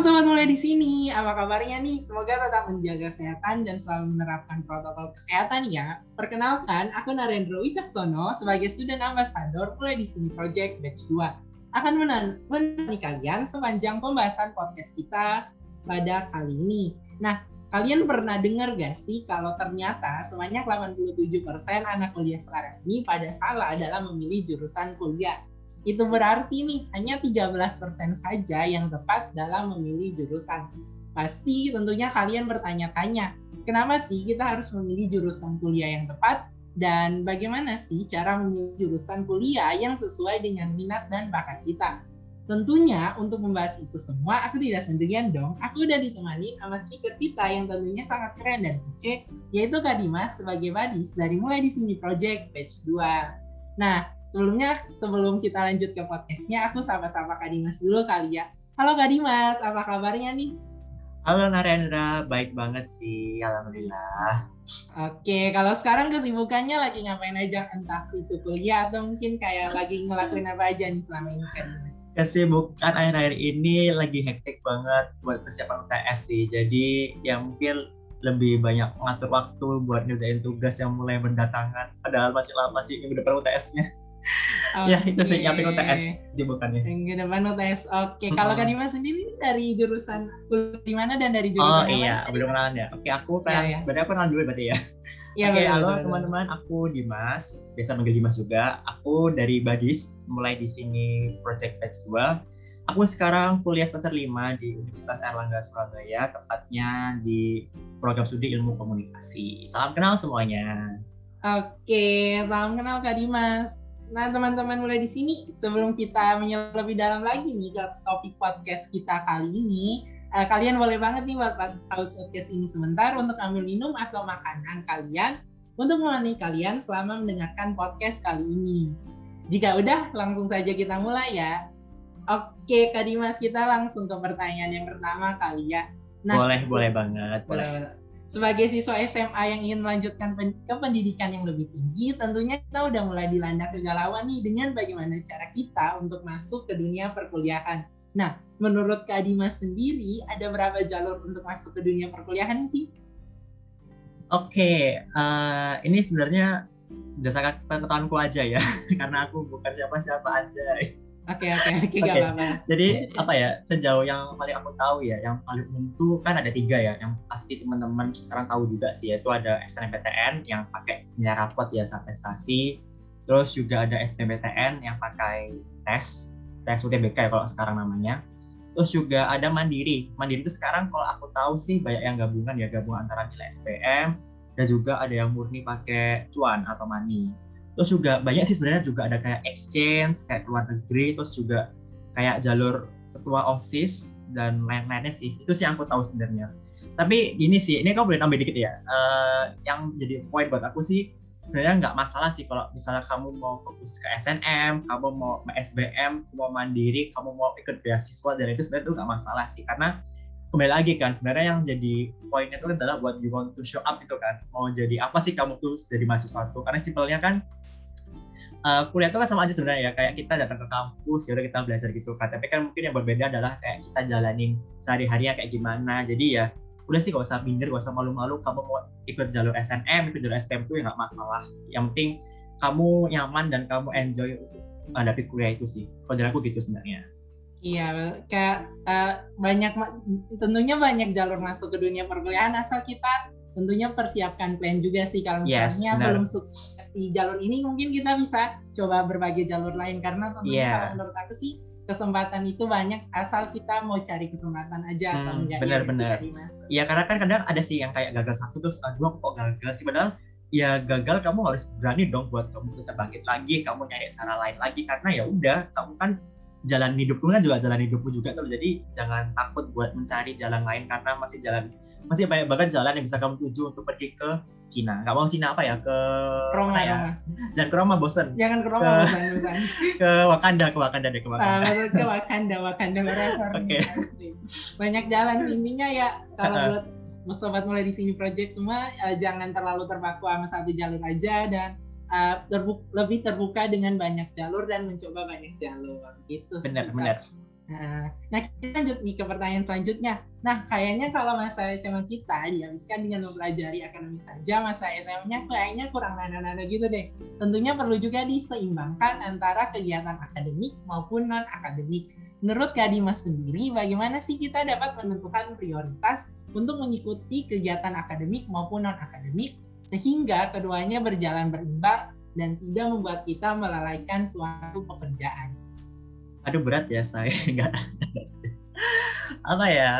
Halo sobat mulai di sini, apa kabarnya nih? Semoga tetap menjaga kesehatan dan selalu menerapkan protokol kesehatan ya. Perkenalkan, aku Narendra Wicaksono sebagai student ambassador mulai di sini Project Batch 2. Akan menemani kalian sepanjang pembahasan podcast kita pada kali ini. Nah, kalian pernah dengar gak sih kalau ternyata sebanyak 87% anak kuliah sekarang ini pada salah adalah memilih jurusan kuliah itu berarti nih hanya 13% saja yang tepat dalam memilih jurusan. Pasti tentunya kalian bertanya-tanya, kenapa sih kita harus memilih jurusan kuliah yang tepat dan bagaimana sih cara memilih jurusan kuliah yang sesuai dengan minat dan bakat kita? Tentunya untuk membahas itu semua aku tidak sendirian dong. Aku udah ditemani sama speaker kita yang tentunya sangat keren dan kece, yaitu Kak Dimas sebagai badis dari mulai di sini project batch 2. Nah, sebelumnya sebelum kita lanjut ke podcastnya aku sama-sama Kak Dimas dulu kali ya halo Kak Dimas apa kabarnya nih Halo Narendra, baik banget sih, Alhamdulillah. Oke, kalau sekarang kesibukannya lagi ngapain aja? Entah itu kuliah atau mungkin kayak lagi ngelakuin apa aja nih selama ini Dimas? Kesibukan akhir-akhir ini lagi hektik banget buat persiapan UTS sih. Jadi ya mungkin lebih banyak ngatur waktu buat ngerjain tugas yang mulai berdatangan. Padahal masih lama sih minggu depan UTS-nya. Okay. ya itu sih nyiapin UTS sibukannya. Minggu depan UTS. Oke, okay. kalau Kak Dimas sendiri dari jurusan di mana dan dari jurusan Oh iya, mana? belum kenalan ya. Oke, aku kan ya, ya. berarti aku kenal dulu berarti ya. Iya, Oke, okay, halo teman-teman, aku Dimas, biasa manggil Dimas juga. Aku dari Badis, mulai di sini Project Batch 2. Aku sekarang kuliah semester 5 di Universitas Erlangga Surabaya, tepatnya di program studi ilmu komunikasi. Salam kenal semuanya. Oke, salam kenal Kak Dimas. Nah, teman-teman mulai di sini sebelum kita lebih dalam lagi nih ke topik podcast kita kali ini, uh, kalian boleh banget nih buat pause podcast ini sebentar untuk ambil minum atau makanan kalian untuk menemani kalian selama mendengarkan podcast kali ini. Jika udah, langsung saja kita mulai ya. Oke, Kak Dimas, kita langsung ke pertanyaan yang pertama kali ya. Nah, boleh, boleh banget. Boleh. boleh sebagai siswa SMA yang ingin melanjutkan pen ke pendidikan yang lebih tinggi, tentunya kita udah mulai dilanda kegalauan nih dengan bagaimana cara kita untuk masuk ke dunia perkuliahan. Nah, menurut Kak Dimas sendiri, ada berapa jalur untuk masuk ke dunia perkuliahan sih? Oke, okay, uh, eh, ini sebenarnya berdasarkan pengetahuanku aja ya, karena aku bukan siapa-siapa aja. Oke oke oke gak apa-apa. Jadi apa ya sejauh yang paling aku tahu ya, yang paling umum tuh kan ada tiga ya, yang pasti teman-teman sekarang tahu juga sih yaitu ada SNMPTN yang pakai nilai rapot ya saat prestasi, terus juga ada SBMPTN yang pakai tes tes UTBK ya kalau sekarang namanya. Terus juga ada mandiri. Mandiri itu sekarang kalau aku tahu sih banyak yang gabungan ya, gabungan antara nilai SPM dan juga ada yang murni pakai cuan atau money terus juga banyak sih sebenarnya juga ada kayak exchange kayak luar negeri terus juga kayak jalur ketua osis dan lain-lainnya sih. Itu sih yang aku tahu sebenarnya. Tapi ini sih ini kamu boleh tambah dikit ya. Uh, yang jadi poin buat aku sih sebenarnya nggak masalah sih kalau misalnya kamu mau fokus ke SNM, kamu mau SBM, mau mandiri, kamu mau ikut beasiswa dan itu sebenarnya itu nggak masalah sih. Karena kembali lagi kan sebenarnya yang jadi poinnya itu adalah buat you want to show up itu kan. Mau jadi apa sih kamu tuh jadi mahasiswa tuh? Karena simpelnya kan uh, kuliah itu kan sama aja sebenarnya ya kayak kita datang ke kampus ya udah kita belajar gitu kan. Tapi kan mungkin yang berbeda adalah kayak kita jalanin sehari-harinya kayak gimana. Jadi ya udah sih gak usah minder gak usah malu-malu. Kamu mau ikut jalur SNM ikut jalur SPM itu ya nggak masalah. Yang penting kamu nyaman dan kamu enjoy untuk menghadapi kuliah itu sih. Kalau dari aku gitu sebenarnya. Iya, kayak uh, banyak tentunya banyak jalur masuk ke dunia perkuliahan asal kita tentunya persiapkan plan juga sih kalau misalnya yes, belum sukses di jalur ini mungkin kita bisa coba berbagai jalur lain. Karena tentunya yeah. kalau menurut aku sih kesempatan itu banyak asal kita mau cari kesempatan aja hmm, atau enggak benar. ya, benar iya karena kan kadang ada sih yang kayak gagal satu terus aduh aku kok gagal sih? Padahal ya gagal kamu harus berani dong buat kamu tetap bangkit lagi kamu nyari cara lain lagi. Karena ya udah kamu kan jalan hidupmu kan juga jalan hidupmu juga tuh. Jadi jangan takut buat mencari jalan lain karena masih jalan masih banyak banget jalan yang bisa kamu tuju untuk pergi ke Cina. Nggak mau Cina apa ya? Ke Roma, ya? Roma. Jangan ke Roma bosan. Jangan ke Roma ke, bosan, bosan. ke Wakanda, ke Wakanda deh, ke ah, Wakanda. Ah, ke Wakanda, Wakanda wherever. Oke. Okay. Banyak jalan intinya ya kalau buat sobat mulai di sini project semua uh, jangan terlalu terpaku sama satu jalur aja dan uh, terbu lebih terbuka dengan banyak jalur dan mencoba banyak jalur gitu. Benar, benar Nah, kita lanjut nih ke pertanyaan selanjutnya. Nah, kayaknya kalau masa SMA kita dihabiskan dengan mempelajari akademis saja, masa SMA-nya kayaknya kurang nada-nada gitu deh. Tentunya perlu juga diseimbangkan antara kegiatan akademik maupun non-akademik. Menurut Kak Dimas sendiri, bagaimana sih kita dapat menentukan prioritas untuk mengikuti kegiatan akademik maupun non-akademik, sehingga keduanya berjalan berimbang dan tidak membuat kita melalaikan suatu pekerjaan? Aduh berat ya saya nggak apa ya?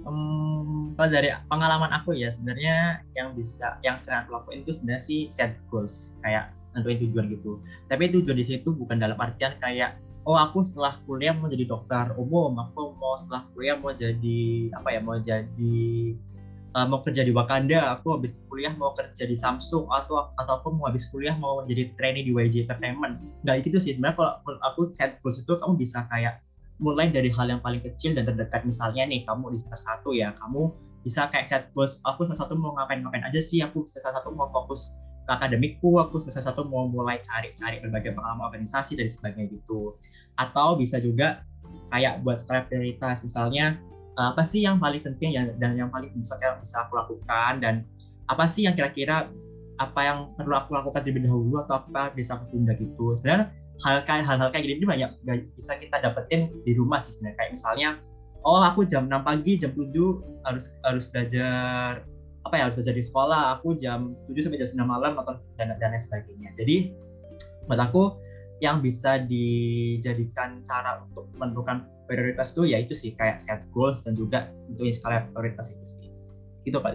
Um, kalau dari pengalaman aku ya sebenarnya yang bisa yang sering aku lakuin itu sebenarnya sih set goals kayak nentuin tujuan gitu. Tapi tujuan di situ bukan dalam artian kayak oh aku setelah kuliah mau jadi dokter umum aku mau setelah kuliah mau jadi apa ya mau jadi uh, mau kerja di Wakanda, aku habis kuliah mau kerja di Samsung atau atau aku mau habis kuliah mau jadi trainee di YG Entertainment. Gak gitu sih sebenarnya kalau menurut aku set goals itu kamu bisa kayak mulai dari hal yang paling kecil dan terdekat. Misalnya nih kamu di semester satu ya kamu bisa kayak set goals aku semester satu mau ngapain-ngapain aja sih aku semester satu mau fokus ke akademikku aku semester satu mau mulai cari-cari berbagai pengalaman organisasi dan sebagainya gitu. Atau bisa juga kayak buat skala prioritas. Misalnya apa sih yang paling penting ya dan yang paling bisa bisa aku lakukan dan apa sih yang kira-kira apa yang perlu aku lakukan terlebih dahulu atau apa bisa aku tunda gitu. Sebenarnya hal kayak hal-hal kayak gini banyak bisa kita dapetin di rumah sih sebenarnya. Kayak misalnya oh aku jam 6 pagi jam 7 harus harus belajar apa ya harus belajar di sekolah. Aku jam 7 sampai jam 9 malam atau dan dan lain sebagainya. Jadi buat aku yang bisa dijadikan cara untuk menentukan prioritas itu ya itu sih kayak set goals dan juga tentuin skala prioritas itu sih. Itu pak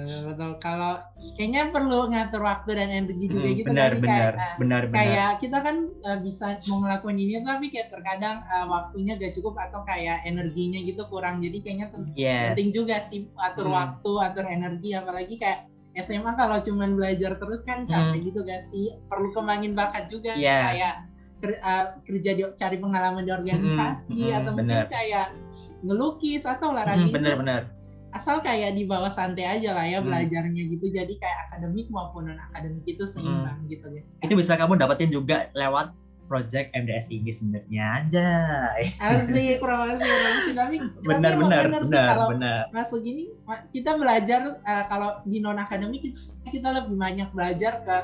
Iya betul. Kalau kayaknya perlu ngatur waktu dan energi juga hmm, gitu benar benar kayak, benar benar. kayak kita kan uh, bisa mau ngelakuin ini tapi kayak terkadang uh, waktunya gak cukup atau kayak energinya gitu kurang. Jadi kayaknya yes. penting juga sih atur hmm. waktu atur energi. Apalagi kayak SMA kalau cuman belajar terus kan capek hmm. gitu gak sih perlu kembangin bakat juga yeah. kayak uh, kerja di cari pengalaman di organisasi hmm, atau bener. mungkin kayak ngelukis atau olahraga hmm, bener, bener. asal kayak di bawah santai aja lah ya hmm. belajarnya gitu jadi kayak akademik maupun non akademik itu seimbang hmm. gitu guys itu bisa kamu dapetin juga lewat project MDS ini sebenarnya aja. Asli kurang asli kurang tapi benar tapi benar benar, benar, kalau benar. Masuk gini kita belajar uh, kalau di non akademik kita lebih banyak belajar ke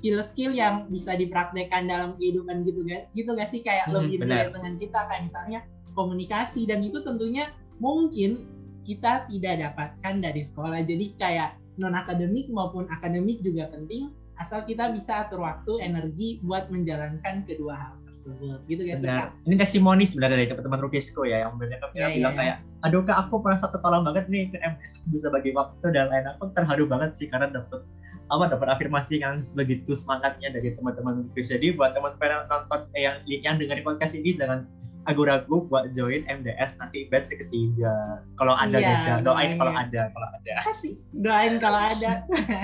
skill-skill yang bisa dipraktekkan dalam kehidupan gitu kan. Gitu gak sih? Kayak hmm, lebih relate dengan kita kayak misalnya komunikasi. Dan itu tentunya mungkin kita tidak dapatkan dari sekolah. Jadi kayak non akademik maupun akademik juga penting asal kita bisa atur waktu energi buat menjalankan kedua hal tersebut gitu guys Benar. ini testimoni sebenarnya dari teman-teman Rukisko ya yang banyak yeah, bilang yeah. kayak aduh kak aku merasa ketolong banget nih ke MS aku bisa bagi waktu dan lain aku terharu banget sih karena dapet apa dapat afirmasi yang begitu semangatnya dari teman-teman Jadi buat teman-teman yang nonton eh, yang yang dengerin podcast ini jangan ragu-ragu buat join MDS nanti batch ketiga. Kalau ada iya, guys ya, doain kalau ada, kalau ada. Kasih doain kalau ada.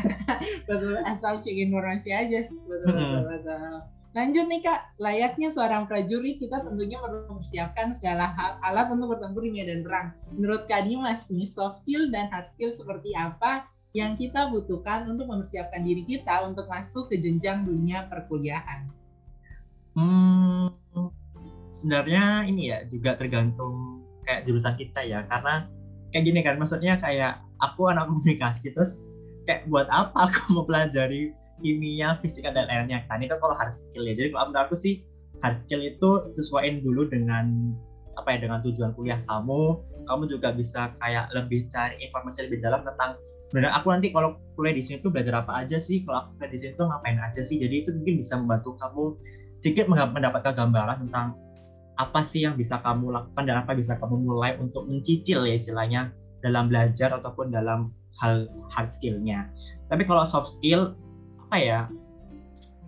betul asal cek informasi aja. Betul, hmm. betul, betul. Lanjut nih kak, layaknya seorang prajurit kita tentunya perlu mempersiapkan segala hal alat untuk bertempur di medan perang. Menurut Kak Dimas nih, soft skill dan hard skill seperti apa yang kita butuhkan untuk mempersiapkan diri kita untuk masuk ke jenjang dunia perkuliahan? Hmm, sebenarnya ini ya juga tergantung kayak jurusan kita ya. Karena kayak gini kan maksudnya kayak aku anak komunikasi terus kayak buat apa aku mau pelajari kimia, fisika dan lainnya kan? Itu kalau hard skill ya. Jadi kalau menurut aku sih hard skill itu sesuaiin dulu dengan apa ya dengan tujuan kuliah kamu. Kamu juga bisa kayak lebih cari informasi lebih dalam tentang sebenarnya aku nanti kalau kuliah di sini tuh belajar apa aja sih? Kalau aku kuliah di sini tuh ngapain aja sih? Jadi itu mungkin bisa membantu kamu sedikit mendapatkan gambaran tentang apa sih yang bisa kamu lakukan dan apa bisa kamu mulai untuk mencicil ya istilahnya dalam belajar ataupun dalam hal hard skillnya. Tapi kalau soft skill apa ya?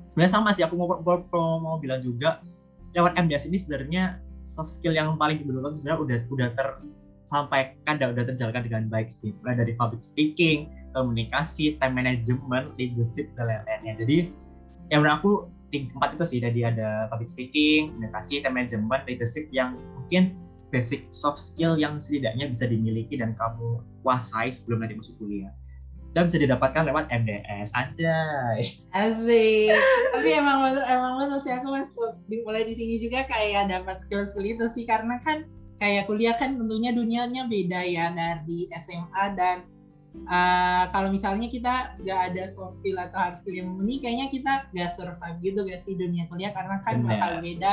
Sebenarnya sama sih aku mau, mau, mau, bilang juga lewat MDS ini sebenarnya soft skill yang paling dibutuhkan sebenarnya udah udah ter sampaikan dan udah terjalankan dengan baik sih. Mulai dari public speaking komunikasi time management leadership dan lain-lainnya. Jadi yang menurut aku di tempat itu sih jadi ada public speaking komunikasi time management leadership yang mungkin basic soft skill yang setidaknya bisa dimiliki dan kamu kuasai sebelum nanti masuk kuliah dan bisa didapatkan lewat MDS aja. Asik. Tapi emang emang menurut sih aku masuk dimulai di sini juga kayak dapat skill-skill itu sih karena kan kayak kuliah kan tentunya dunianya beda ya dari SMA dan uh, kalau misalnya kita nggak ada soft skill atau hard skill yang mumpuni kayaknya kita nggak survive gitu gak sih dunia kuliah karena kan bener. bakal beda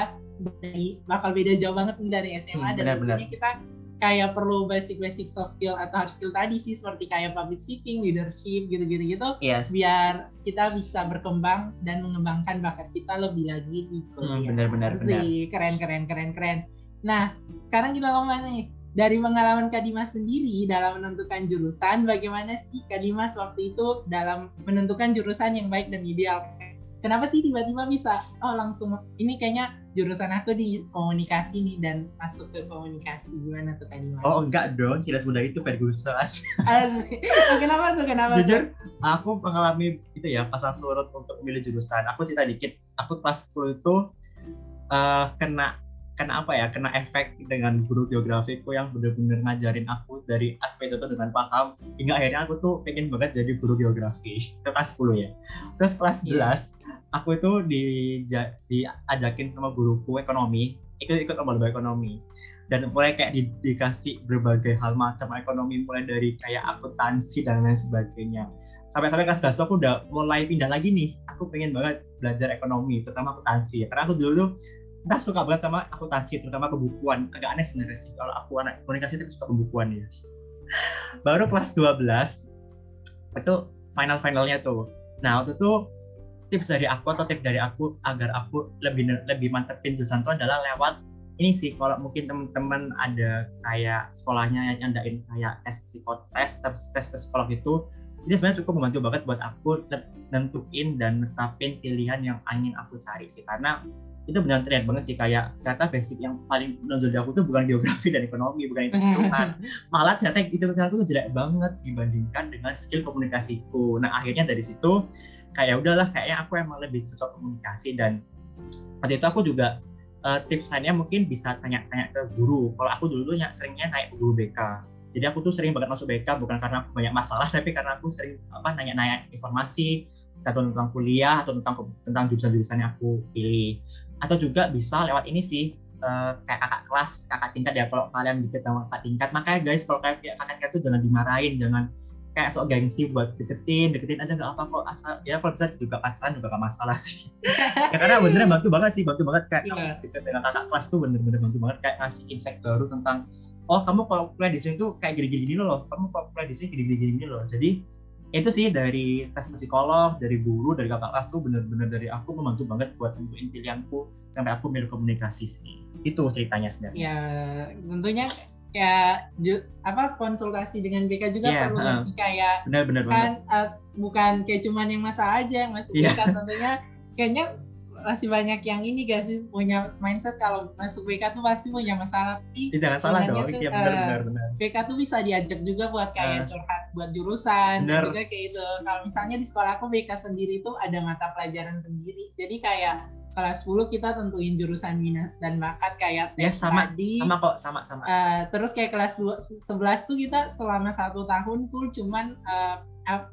dari bakal beda jauh banget dari SMA hmm, dan tentunya kita kayak perlu basic-basic soft skill atau hard skill tadi sih seperti kayak public speaking, leadership gitu-gitu gitu yes. biar kita bisa berkembang dan mengembangkan bakat kita lebih lagi di kuliah. Hmm, benar-benar keren keren keren keren. Nah sekarang kita ngomong nih dari pengalaman Kadima sendiri dalam menentukan jurusan, bagaimana sih Kadima waktu itu dalam menentukan jurusan yang baik dan ideal? kenapa sih tiba-tiba bisa oh langsung ini kayaknya jurusan aku di komunikasi nih dan masuk ke komunikasi gimana tuh tadi mas? Oh enggak dong, tidak semudah itu Ferguson. oh, kenapa tuh kenapa? Jujur, tuh? aku mengalami itu ya pasang surut untuk memilih jurusan. Aku cerita dikit, aku kelas 10 itu uh, kena kena apa ya kena efek dengan guru geografiku yang benar-benar ngajarin aku dari aspek itu dengan paham. Hingga akhirnya aku tuh pengen banget jadi guru geografi itu kelas 10 ya. Terus kelas 11 yeah. aku itu di diajakin sama guruku ekonomi ikut-ikut lomba ekonomi. Dan mulai kayak di, dikasih berbagai hal macam ekonomi mulai dari kayak akuntansi dan lain sebagainya. Sampai-sampai kelas 11 aku udah mulai pindah lagi nih. Aku pengen banget belajar ekonomi terutama akuntansi. Karena aku dulu entah suka banget sama akuntansi terutama pembukuan. Agak aneh sebenarnya sih kalau aku anak komunikasi tapi suka pembukuan ya. Baru kelas 12 itu final finalnya tuh. Nah waktu itu tips dari aku atau tips dari aku agar aku lebih lebih mantepin jurusan itu adalah lewat ini sih. Kalau mungkin teman-teman ada kayak sekolahnya yang nyandain kayak tes psikotes tes tes psikolog itu ini sebenarnya cukup membantu banget buat aku nentuin dan netapin pilihan yang ingin aku cari sih. Karena itu benar terlihat banget sih kayak ternyata basic yang paling menonjol di aku tuh bukan geografi dan ekonomi bukan itu hitungan malah ternyata itu aku tuh jelek banget dibandingkan dengan skill komunikasiku. Nah akhirnya dari situ kayak udahlah kayaknya aku emang lebih cocok komunikasi dan waktu itu aku juga uh, tips lainnya mungkin bisa tanya-tanya ke guru. Kalau aku dulu yang seringnya kayak guru BK jadi aku tuh sering banget masuk BK bukan karena aku banyak masalah tapi karena aku sering apa nanya-nanya informasi atau tentang kuliah atau tentang tentang jurusan-jurusan yang aku pilih atau juga bisa lewat ini sih uh, kayak kakak kelas kakak tingkat ya kalau kalian deket sama kakak tingkat. Makanya guys kalau kayak kakak tingkat tuh jangan dimarahin jangan kayak sok gengsi buat deketin deketin aja nggak apa kok. Asal ya kalau bisa juga pacaran juga gak masalah sih. Ya karena beneran bantu banget sih bantu banget. Kayak yeah. deket dengan kakak kelas tuh bener-bener bantu banget. Kayak ngasih insight baru tentang oh kamu kalau kuliah di sini tuh kayak gini-gini loh. Kamu kalau kuliah di sini gini-gini loh. Jadi itu sih dari tes psikolog, dari guru, dari kakak kelas tuh bener-bener dari aku membantu banget buat tentuin pilihanku sampai aku milih komunikasi sih. Itu ceritanya sebenarnya. Ya tentunya kayak apa konsultasi dengan BK juga yeah, perlu uh, sih kayak benar, benar, kan Uh, bukan kayak cuman yang masa aja yang masuk yeah. BK tentunya kayaknya masih banyak yang ini gak sih? Punya mindset kalau masuk BK tuh pasti punya masalah. Tapi ya, jangan salah dong. tuh, ya, benar, uh, benar, benar. BK tuh bisa diajak juga buat kayak uh, curhat buat jurusan benar. juga kayak itu kalau misalnya di sekolah aku BK sendiri tuh ada mata pelajaran sendiri. Jadi kayak kelas 10 kita tentuin jurusan minat dan bakat kayak ya sama tadi. sama kok sama sama uh, terus kayak kelas 2 11 tuh kita selama satu tahun full cuman uh,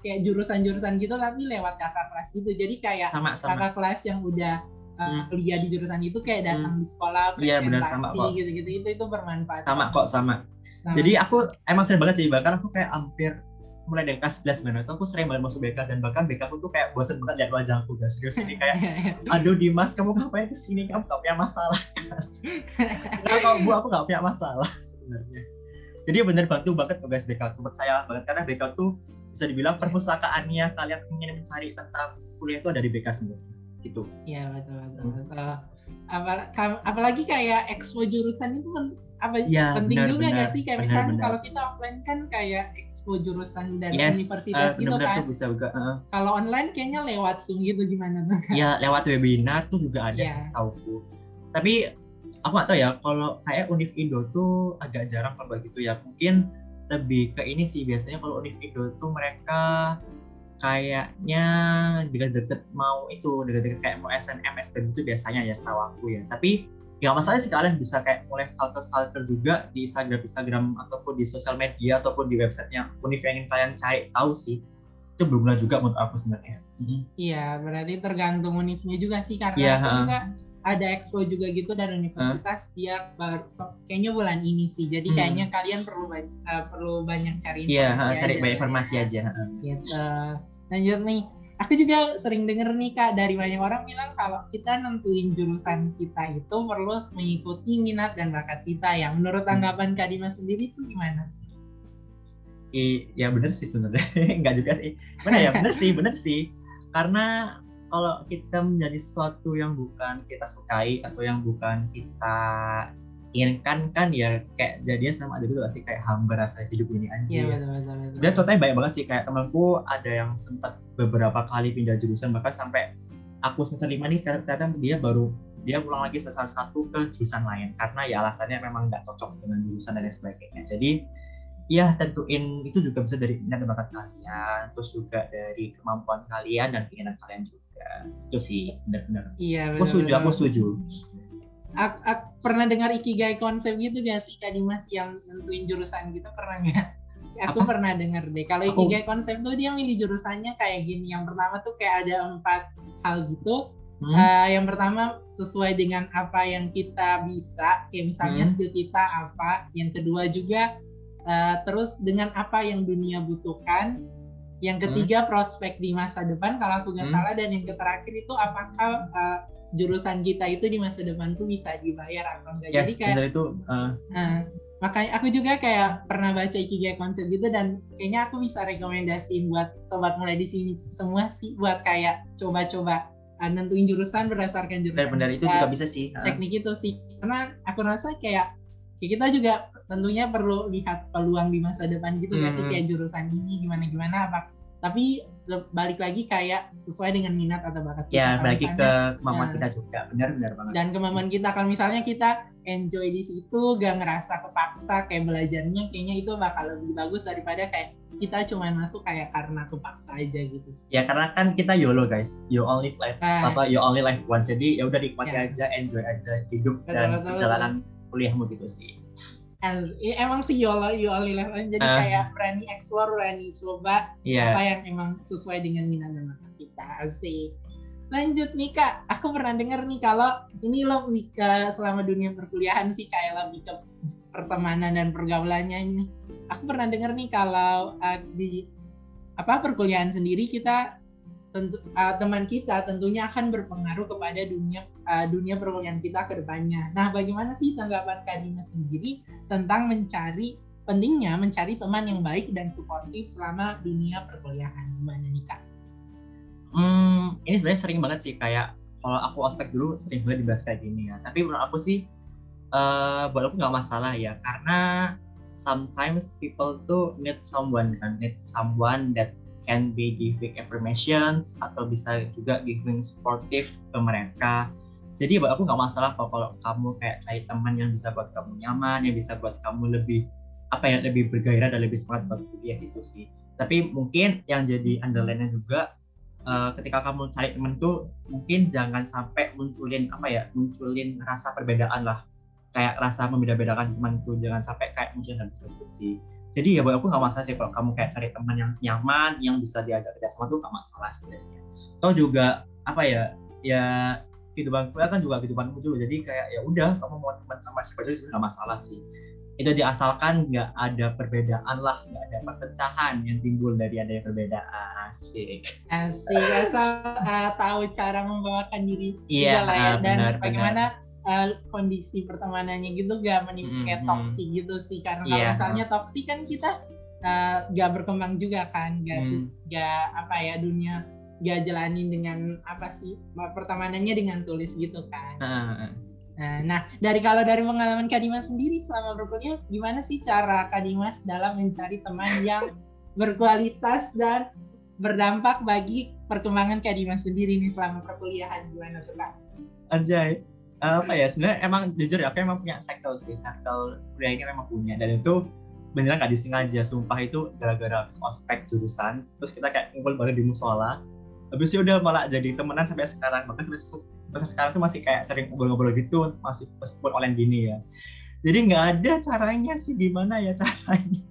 kayak jurusan-jurusan gitu tapi lewat kakak kelas gitu jadi kayak sama, sama. kakak kelas yang udah uh, hmm. kuliah di jurusan itu kayak datang hmm. di sekolah iya, benar, sama kok. gitu-gitu itu itu bermanfaat sama kok sama. sama jadi aku emang sering banget sih bahkan aku kayak hampir mulai dari kelas 11 benar itu aku sering banget masuk BK dan bahkan BK aku tuh kayak bosen banget lihat wajah aku gak serius ini kayak aduh Dimas kamu ngapain ke sini kamu gak punya masalah. Kan kalau bu aku gak punya masalah sebenarnya. Jadi bener bantu banget guys BK menurut saya banget. Karena BK tuh bisa dibilang perpustakaannya kalian ingin mencari tentang kuliah itu ada di BK semua gitu. Iya betul betul, hmm. betul. apalagi kayak expo jurusan itu kan apa ya, penting benar, juga benar, gak sih? Kayak misalnya kalau kita offline kan kayak expo jurusan dari yes, universitas uh, gitu kan. bisa uh. kalau online kayaknya lewat zoom gitu gimana tuh ya lewat webinar tuh juga ada yeah. setahu tapi aku gak tahu ya kalau kayak Univ Indo tuh agak jarang kalau begitu ya. Mungkin lebih ke ini sih biasanya kalau Univ Indo tuh mereka kayaknya deket-deket mau itu deket-deket kayak mau SNM SPM itu biasanya ya setahu aku ya. Tapi ya masalah sih kalian bisa kayak mulai stalker stalker juga di Instagram Instagram ataupun di sosial media ataupun di websitenya Univ yang ingin kalian cari tahu sih itu berguna juga menurut aku sebenarnya. Iya, berarti tergantung univnya juga sih karena yeah, aku juga ada expo juga gitu dari universitas huh? dia baru kayaknya bulan ini sih. Jadi hmm. kayaknya kalian perlu uh, perlu banyak cari iya, informasi. Iya, cari banyak informasi aja. Gitu. Lanjut nih. Aku juga sering denger nih Kak dari banyak orang bilang kalau kita nentuin jurusan kita itu perlu mengikuti minat dan bakat kita ya. Menurut hmm. tanggapan Kak Dimas sendiri itu gimana? I, ya bener sih sebenarnya. Enggak juga sih. Bener ya, bener sih, bener sih. Karena kalau kita menjadi sesuatu yang bukan kita sukai atau yang bukan kita inginkan kan ya kayak jadinya sama aja gitu gak sih kayak hamba rasa hidup ini aja. Iya betul betul. betul. Contohnya banyak banget sih kayak temanku ada yang sempat beberapa kali pindah jurusan bahkan sampai aku semester lima nih ternyata dia baru dia pulang lagi semester satu ke jurusan lain karena ya alasannya memang nggak cocok dengan jurusan dan lain sebagainya. Jadi ya tentuin itu juga bisa dari minat dan bakat kalian, terus juga dari kemampuan kalian dan keinginan kalian juga itu sih benar-benar iya aku setuju aku setuju aku, aku pernah dengar ikigai konsep gitu gak sih Kak Dimas yang nentuin jurusan gitu pernah nggak aku Apa? pernah dengar deh kalau ikigai konsep tuh dia milih jurusannya kayak gini yang pertama tuh kayak ada empat hal gitu Hmm. Uh, yang pertama sesuai dengan apa yang kita bisa, kayak misalnya hmm. skill kita apa. Yang kedua juga uh, terus dengan apa yang dunia butuhkan. Yang hmm. ketiga hmm. prospek di masa depan kalau aku nggak hmm. salah dan yang terakhir itu apakah uh, jurusan kita itu di masa depan tuh bisa dibayar atau enggak. Yes, Jadi kayak itu uh. Uh, makanya aku juga kayak pernah baca ikigai konsep gitu dan kayaknya aku bisa rekomendasiin buat sobat mulai di sini semua sih buat kayak coba-coba uh, nentuin jurusan berdasarkan jurusan. Benar-benar itu juga bisa sih. Uh. Teknik itu sih karena aku rasa kayak kita juga tentunya perlu lihat peluang di masa depan gitu hmm. sih kayak jurusan ini gimana gimana apa tapi balik lagi kayak sesuai dengan minat atau bakat kita. Ya, balik ke kemampuan nah, kita juga. Benar benar banget. Dan kemampuan kita kalau misalnya kita enjoy di situ, gak ngerasa kepaksa kayak belajarnya kayaknya itu bakal lebih bagus daripada kayak kita cuma masuk kayak karena kepaksa aja gitu sih. Ya karena kan kita YOLO guys. You only live uh, apa you only live once. Jadi ya udah nikmati ya. aja, enjoy aja hidup betul, dan betul, perjalanan betul. kuliahmu gitu sih emang sih you only live once jadi uh, kayak berani explore berani coba. Yeah. apa yang emang sesuai dengan minat dan bakat kita sih. Lanjut nih kak. Aku pernah dengar nih kalau ini lo ke selama dunia perkuliahan sih kayak lebih ke pertemanan dan pergaulannya ini. Aku pernah dengar nih kalau uh, di apa perkuliahan sendiri kita tentu uh, teman kita tentunya akan berpengaruh kepada dunia uh, dunia perkuliahan kita ke depannya. Nah, bagaimana sih tanggapan Kak Dimas sendiri tentang mencari pentingnya mencari teman yang baik dan suportif selama dunia perkuliahan gimana nih Kak? Hmm, ini sebenarnya sering banget sih kayak kalau aku ospek dulu sering banget dibahas kayak gini ya. Tapi menurut aku sih uh, walaupun nggak masalah ya karena sometimes people tuh need someone kan, need someone that can be giving information atau bisa juga giving supportive ke mereka. Jadi buat aku nggak masalah kok kalau kamu kayak cari teman yang bisa buat kamu nyaman yang bisa buat kamu lebih apa ya lebih bergairah dan lebih semangat buat kuliah itu sih. Tapi mungkin yang jadi underline juga uh, ketika kamu cari teman tuh mungkin jangan sampai munculin apa ya munculin rasa perbedaan lah. Kayak rasa membeda-bedakan temanku jangan sampai kayak hal tersebut sih jadi ya buat aku nggak masalah sih kalau kamu kayak cari teman yang nyaman yang bisa diajak kerja sama tuh nggak masalah sebenarnya. Toh juga apa ya ya kehidupan kuliah kan juga kehidupanmu dulu. Jadi kayak ya udah kamu mau teman sama siapa aja nggak masalah sih. Itu diasalkan nggak ada perbedaan lah nggak ada perpecahan yang timbul dari adanya perbedaan. Asik. Asik asal uh, tahu cara membawakan diri iya lah ya. dan benar, bagaimana benar uh, kondisi pertemanannya gitu gak menimbulkan mm -hmm. toksik gitu sih karena yeah. kalau iya, misalnya toksik kan kita uh, gak berkembang juga kan gak mm. gak apa ya dunia gak jalanin dengan apa sih pertemanannya dengan tulis gitu kan uh. Nah, nah, dari kalau dari pengalaman Kadimas sendiri selama berkuliah, gimana sih cara Kadimas dalam mencari teman yang berkualitas dan berdampak bagi perkembangan Kadimas sendiri nih selama perkuliahan gimana tuh kak? Anjay, apa ya sebenarnya emang jujur ya aku emang punya cycle sih cycle kuliahnya memang punya. Dan itu beneran gak disengaja sumpah itu gara-gara habis ospek jurusan terus kita kayak ngumpul bareng di musola. Habis itu udah malah jadi temenan sampai sekarang. Bahkan sampai, sampai sekarang tuh masih kayak sering ngobrol-ngobrol gitu masih meskipun online gini ya. Jadi nggak ada caranya sih gimana ya caranya.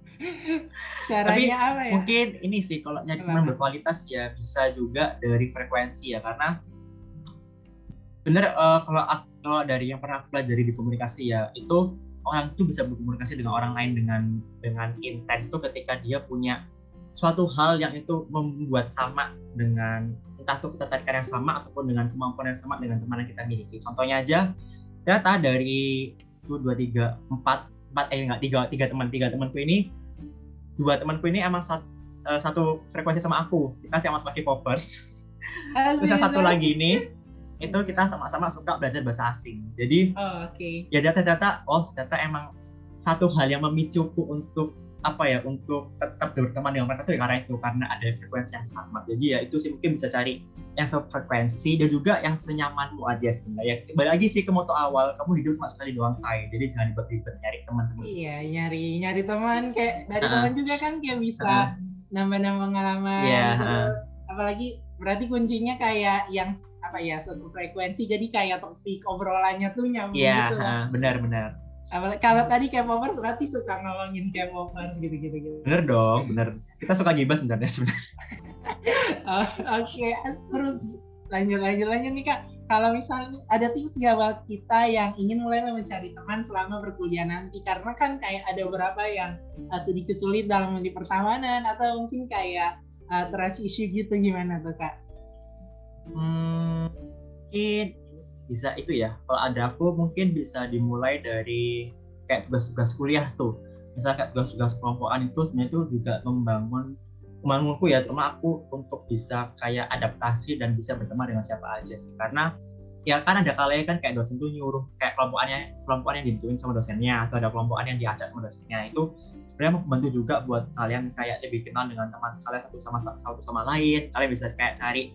Caranya Tapi apa ya? mungkin ini sih kalau nyari teman berkualitas ya bisa juga dari frekuensi ya karena bener eh, kalau ak- kalau dari yang pernah aku pelajari di komunikasi ya itu orang tuh bisa berkomunikasi dengan orang lain dengan dengan intens tuh ketika dia punya suatu hal yang itu membuat sama dengan entah itu ketertarikan yang sama ataupun dengan kemampuan yang sama dengan teman yang kita miliki. Contohnya aja ternyata dari itu dua tiga empat empat eh enggak tiga tiga teman tiga temanku ini dua temanku ini emang satu, satu frekuensi sama aku kita sama-sama K-popers terus yang satu lagi ini itu kita sama-sama suka belajar bahasa asing jadi Oh, oke. ya ternyata oh ternyata emang satu hal yang memicuku untuk apa ya untuk tetap berteman dengan mereka tuh ya karena itu karena ada frekuensi yang sama jadi ya itu sih mungkin bisa cari yang sefrekuensi dan juga yang senyamanmu aja sebenarnya ya balik lagi sih ke moto awal kamu hidup cuma sekali doang say jadi jangan ribet-ribet nyari teman-teman Iya, nyari nyari teman kayak dari Ah. teman juga kan kayak bisa Ah. nambah-nambah pengalaman. Iya, terus apalagi berarti kuncinya kayak yang apa ya satu frekuensi jadi kayak topik obrolannya tuh nyambung iya gitu lah. ah, benar-benar kalau tadi K-popers berarti suka ngomongin K-popers gitu-gitu gitu. bener dong bener kita suka gibah sebenarnya sebenarnya Oh, Oke, seru sih. Lanjut lanjut lanjut nih kak. Kalau misalnya ada tips nggak buat kita yang ingin mulai mencari teman selama berkuliah nanti? Karena kan kayak ada beberapa yang uh, sedikit sulit dalam di pertemanan atau mungkin kayak uh, trust issue gitu gimana tuh kak? Mungkin bisa itu ya. Kalau ada aku mungkin bisa dimulai dari kayak tugas-tugas kuliah tuh. Misalnya kayak tugas-tugas kelompokan itu sebenarnya itu juga membangun membangunku ya terutama aku untuk bisa kayak adaptasi dan bisa berteman dengan siapa aja sih. Karena ya kan ada kalanya kan kayak dosen tuh nyuruh kayak kelompokannya kelompokan yang ditentuin sama dosennya atau ada kelompokan yang diacak sama dosennya itu sebenarnya membantu juga buat kalian kayak lebih kenal dengan teman kalian satu sama satu sama lain kalian bisa kayak cari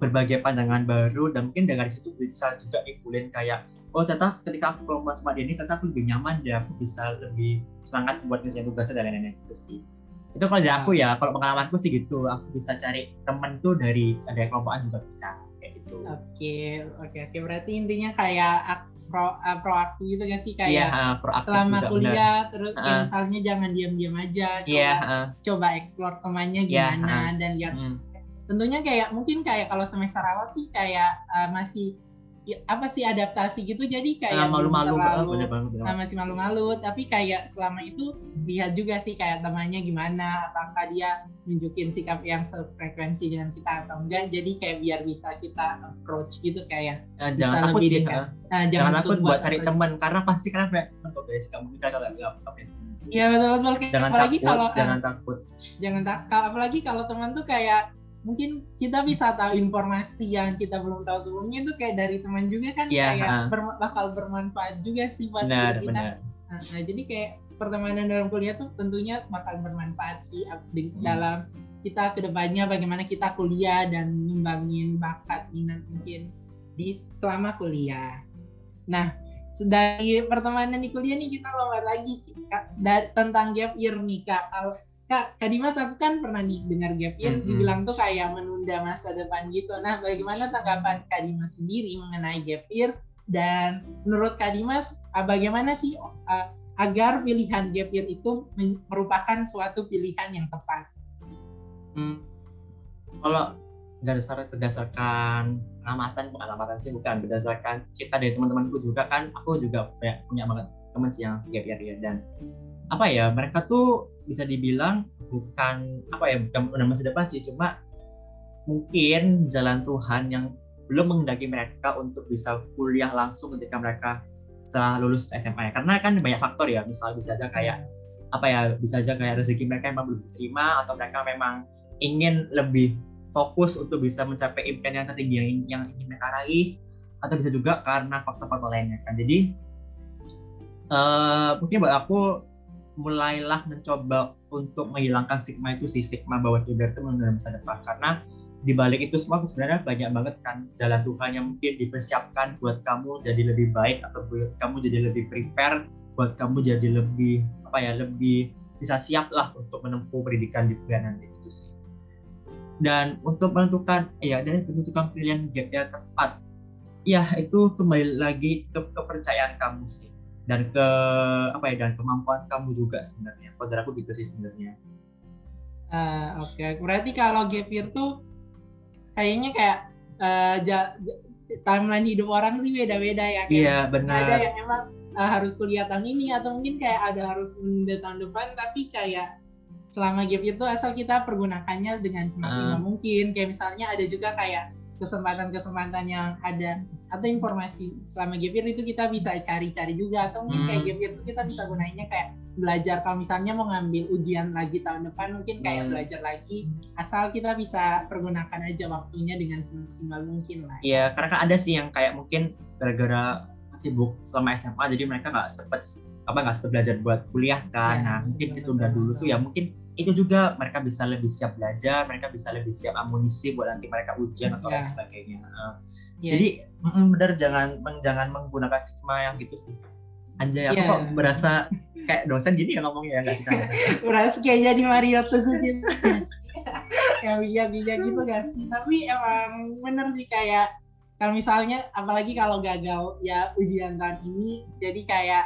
berbagai pandangan baru dan mungkin dari situ bisa juga ikutin kayak oh ternyata ketika aku kelompok sama dia ini ternyata aku lebih nyaman dan aku bisa lebih semangat buat ngerjain tugasnya dan lain-lain itu sih. Itu kalau dari aku ya kalau pengalamanku sih gitu. Aku bisa cari temen tuh dari ada kelompokan juga bisa kayak gitu. Oke oke oke. Berarti intinya kayak ak- pro uh, proaktif gitu gak sih? Iya kayak ah, proaktif selama juga, kuliah terus kayak Ah. misalnya jangan diam-diam aja coba iya ah, coba explore temannya Iya, gimana dan lihat mm, tentunya kayak mungkin kayak kalau semester awal sih kayak uh, masih ya, apa sih adaptasi gitu. Jadi kayak ah, malu-malu ah, uh, masih malu-malu. Tapi kayak selama itu lihat juga sih kayak temannya gimana apakah dia nunjukin sikap yang sefrekuensi dengan kita atau enggak. Jadi kayak biar bisa kita approach gitu kayak Ah, bisa jangan takut sih dekat. ah. nah, jangan takut buat cari teman karena pasti kan kok guys kamu kita kalau nggak Iya betul-betul Kayak jangan apalagi takut kalau jangan takut. Jangan takal apalagi kalau teman tuh kayak mungkin kita bisa tahu informasi yang kita belum tahu sebelumnya itu kayak dari teman juga kan Iya, kayak ah. berma- bakal bermanfaat juga sih buat benar kita. benar Nah, nah, jadi kayak pertemanan dalam kuliah tuh tentunya bakal bermanfaat sih Hmm. dalam kita ke depannya bagaimana kita kuliah dan ngembangin bakat minat mungkin di selama kuliah. Nah, dari pertemanan di kuliah nih kita lompat lagi Kak, tentang gap year nih kak. Kalau kak, Kak Dimas aku kan pernah nih dengar gap year Mm-mm. dibilang tuh kayak menunda masa depan gitu. Nah, bagaimana tanggapan Kak Dimas sendiri mengenai gap year dan menurut Kak Dimas ah, bagaimana sih ah, agar pilihan gap year itu merupakan suatu pilihan yang tepat? Hmm, kalau berdasar berdasarkan pengamatan pengamatan sih bukan berdasarkan cerita dari teman-temanku juga kan aku juga punya, punya banget teman sih yang gap year ya dan apa ya mereka tuh bisa dibilang bukan apa ya bukan udah masa depan sih cuma mungkin jalan Tuhan yang belum menghendaki mereka untuk bisa kuliah langsung ketika mereka setelah lulus SMA ya. karena kan banyak faktor ya misalnya bisa aja kayak apa ya bisa aja kayak rezeki mereka memang belum diterima atau mereka memang ingin lebih fokus untuk bisa mencapai impian yang tertinggi yang, yang ingin mereka raih atau bisa juga karena faktor-faktor lainnya kan jadi eh, mungkin buat aku mulailah mencoba untuk menghilangkan stigma itu sih stigma bahwa kiber itu menunda masa depan. Karena di balik itu semua sebenarnya banyak banget kan jalan Tuhan yang mungkin dipersiapkan buat kamu jadi lebih baik atau buat kamu jadi lebih prepare buat kamu jadi lebih apa ya lebih bisa siap lah untuk menempuh pendidikan di kuliah nanti itu sih. Dan untuk menentukan ya dan menentukan pilihan gap yang tepat ya itu kembali lagi ke kepercayaan kamu sih dan ke apa ya dan kemampuan kamu juga sebenarnya kalau dari aku gitu sih sebenarnya uh, oke okay. berarti kalau gap year tuh kayaknya kayak uh, ja, timeline hidup orang sih beda-beda ya iya yeah, benar ada yang emang uh, harus kuliah tahun ini atau mungkin kayak ada harus menunda tahun depan tapi kayak selama gap year itu asal kita pergunakannya dengan semaksimal uh. mungkin kayak misalnya ada juga kayak kesempatan-kesempatan yang ada atau informasi selama gap year itu kita bisa cari-cari juga atau mungkin hmm. kayak gap year itu kita bisa gunainnya kayak belajar kalau misalnya mau ngambil ujian lagi tahun depan mungkin kayak hmm. belajar lagi asal kita bisa pergunakan aja waktunya dengan semaksimal mungkin lah. Iya, karena kan ada sih yang kayak mungkin gara-gara sibuk selama SMA jadi mereka nggak sempet apa nggak sempet belajar buat kuliah kan. Ya, nah, mungkin itu udah dulu tuh ya mungkin itu juga mereka bisa lebih siap belajar, mereka bisa lebih siap amunisi buat nanti mereka ujian atau lain yeah. sebagainya. Uh, yeah. Jadi mm, benar jangan jangan menggunakan stigma yang gitu sih. Anjay, aku yeah. kok berasa kayak dosen gini ya ngomongnya ya nggak bisa. berasa kayak jadi Mario Teguh gitu. ya iya iya gitu gak sih? Tapi emang bener sih kayak kalau misalnya apalagi kalau gagal ya ujian tahun ini jadi kayak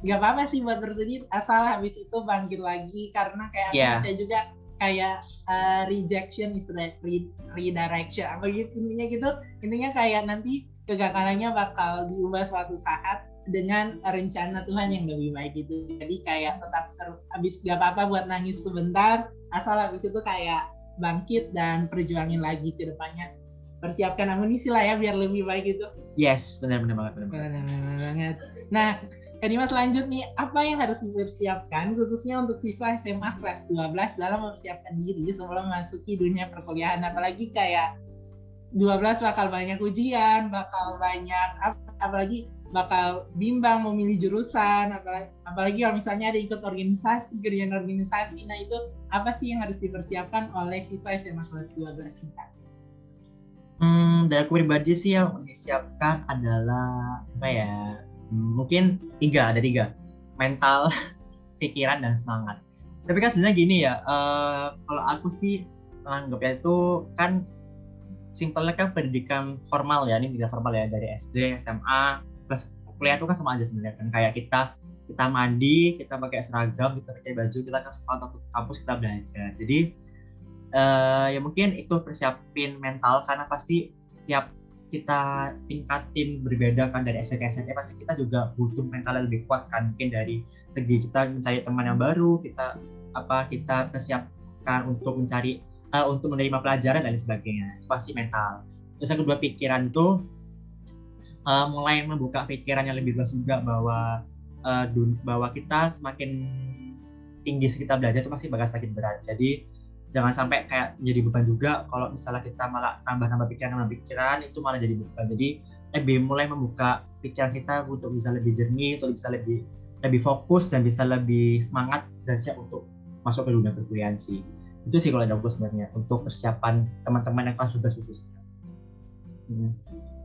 nggak apa-apa sih buat bersedih asal habis itu bangkit lagi karena kayak yeah. saya juga kayak uh, rejection istilah re redirection apa gitu intinya gitu. Intinya kayak nanti kegagalannya bakal diubah suatu saat dengan rencana Tuhan yang lebih baik gitu jadi kayak tetap ter habis gak apa-apa buat nangis sebentar asal habis itu kayak bangkit dan perjuangin lagi ke depannya persiapkan amunisi lah ya biar lebih baik itu. Yes, benar-benar banget. Benar banget. Nah, Kak Dimas lanjut nih, apa yang harus dipersiapkan khususnya untuk siswa SMA kelas 12 dalam mempersiapkan diri sebelum memasuki dunia perkuliahan apalagi kayak 12 bakal banyak ujian, bakal banyak apalagi bakal bimbang memilih jurusan apalagi, apalagi kalau misalnya ada ikut organisasi kerjaan organisasi nah itu apa sih yang harus dipersiapkan oleh siswa SMA kelas 12 kita? Hmm, dari aku pribadi sih yang disiapkan adalah apa ya? Hmm, mungkin tiga, ada tiga. Mental, pikiran dan semangat. Tapi kan sebenarnya gini ya, uh, kalau aku sih anggapnya itu kan simpelnya kan pendidikan formal ya, ini pendidikan formal ya dari SD, SMA, plus kuliah itu kan sama aja sebenarnya kan kayak kita kita mandi, kita pakai seragam, kita pakai baju, kita ke sekolah atau kampus kita belajar. Jadi uh, ya mungkin itu persiapin mental karena pasti setiap kita tingkatin berbeda kan dari SMP SMP pasti kita juga butuh mental yang lebih kuat kan mungkin dari segi kita mencari teman yang baru kita apa kita persiapkan untuk mencari uh, untuk menerima pelajaran dan sebagainya. Itu pasti mental. Terus yang kedua pikiran itu uh, mulai membuka pikiran yang lebih luas juga bahwa uh, bahwa kita semakin tinggi kita belajar itu pasti bakal semakin berat. Jadi jangan sampai kayak jadi beban juga kalau misalnya kita malah nambah-nambah pikiran nambah pikiran itu malah jadi beban. Jadi lebih mulai membuka pikiran kita untuk bisa lebih jernih untuk bisa lebih lebih fokus dan bisa lebih semangat dan siap untuk masuk ke dunia perkuliahan sih. Itu sih kalau ada aku sebenarnya untuk persiapan teman-teman yang kelas tugas khususnya. Hmm.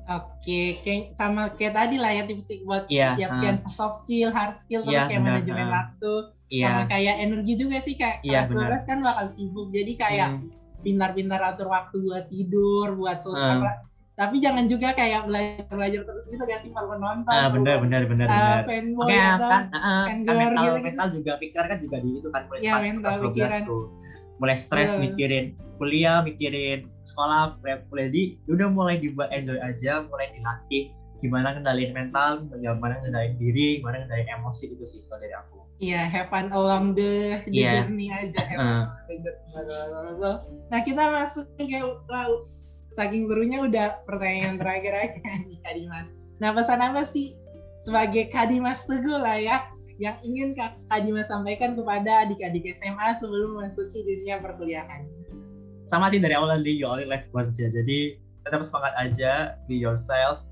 Oke, kayak sama kayak tadi lah ya tips buat yeah, siapkan uh, soft skill, hard skill, terus yeah, kayak manajemen uh, waktu, yeah. sama kayak energi juga sih kayak yeah, kelas 12 kan bakal sibuk, jadi kayak hmm. pintar-pintar atur waktu buat tidur, buat uh. apa, tapi jangan juga kayak belajar belajar terus gitu kayak sih malu nonton. Ah benar benar benar uh, Fanboy okay, atau kan, uh, kan mental, gitu, mental juga pikiran kan juga di itu kan mulai yeah, mental pikiran. Tuh mulai stres yeah. mikirin kuliah mikirin sekolah kuliah di udah mulai dibuat enjoy aja mulai dilatih gimana kendaliin mental gimana kendaliin diri gimana kendaliin emosi itu sih kalau dari aku Iya, yeah, have fun along the, the yeah. journey aja. Have uh. Nah, kita masuk ke wow, saking serunya udah pertanyaan terakhir aja nih Kak Dimas. Nah, pesan apa sih sebagai Kak Dimas Teguh lah ya yang ingin Kak Adima sampaikan kepada adik-adik SMA sebelum memasuki dunia perkuliahan? Sama sih dari awal tadi you only live once ya. Jadi tetap semangat aja, be yourself,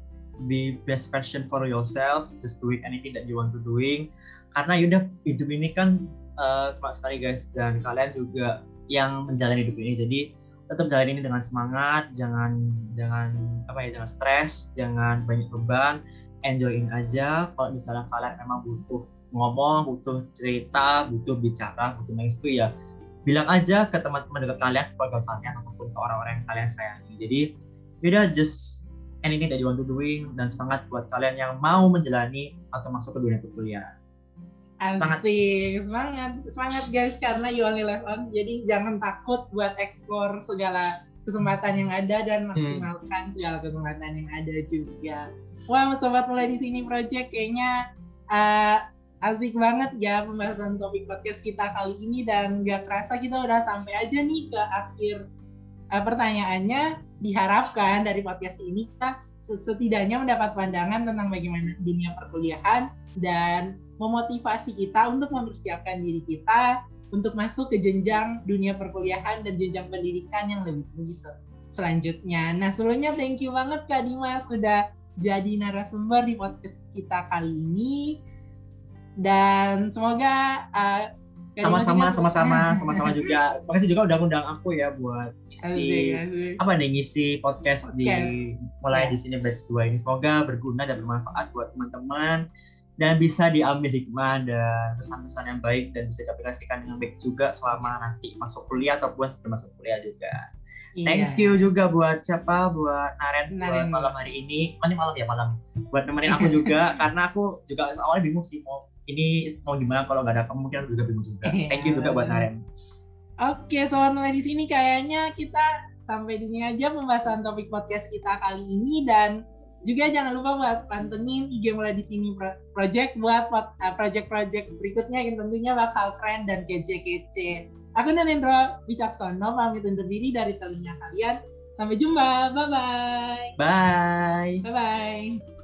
be best version for yourself, just doing anything that you want to doing. Karena yaudah hidup ini kan uh, cuma sekali guys dan kalian juga yang menjalani hidup ini. Jadi tetap jalan ini dengan semangat, jangan jangan apa ya, jangan stres, jangan banyak beban, enjoyin aja. Kalau misalnya kalian memang butuh ngomong, butuh cerita, butuh bicara, butuh nangis itu ya bilang aja ke teman-teman dekat kalian, keluarga kalian ataupun ke orang-orang yang kalian sayangi. Jadi beda just anything that you want to doing dan semangat buat kalian yang mau menjalani atau masuk ke dunia perkuliahan. Semangat. Semangat, semangat guys karena you only live once. Jadi jangan takut buat explore segala kesempatan yang ada dan hmm. maksimalkan hmm. segala kesempatan yang ada juga. Wah, sobat mulai di sini project kayaknya uh, asik banget ya pembahasan topik podcast kita kali ini dan gak kerasa kita udah sampai aja nih ke akhir uh, pertanyaannya. Diharapkan dari podcast ini kita setidaknya mendapat pandangan tentang bagaimana dunia perkuliahan dan memotivasi kita untuk mempersiapkan diri kita untuk masuk ke jenjang dunia perkuliahan dan jenjang pendidikan yang lebih tinggi selanjutnya. Nah, sebelumnya thank you banget Kak Dimas sudah jadi narasumber di podcast kita kali ini. Dan semoga uh, sama-sama sama-sama sama-sama juga. Makasih juga udah undang aku ya buat ngisi apa nih ngisi podcast, podcast. di mulai di sini batch 2 ini. Semoga berguna dan bermanfaat buat teman-teman dan bisa diambil hikmah dan pesan-pesan yang baik dan bisa diaplikasikan dengan baik juga selama nanti masuk kuliah ataupun sebelum masuk kuliah juga. Iya. Thank you juga buat siapa buat Naren, Naren. buat malam hari ini. Oh, ini malam ya malam. Buat nemenin aku juga karena aku juga awalnya bingung sih mau ini mau gimana kalau nggak ada kamu mungkin aku juga bingung juga. Iya. Thank you juga buat Naren. Oke, sobat mulai di sini kayaknya kita sampai di sini aja pembahasan topik podcast kita kali ini dan juga jangan lupa buat pantengin IG mulai di sini project buat uh, project-project berikutnya yang tentunya bakal keren dan kece-kece. Aku Nanendra Wicaksono pamit undur diri dari telinga kalian. Sampai jumpa. Bye-bye. Bye. Bye-bye.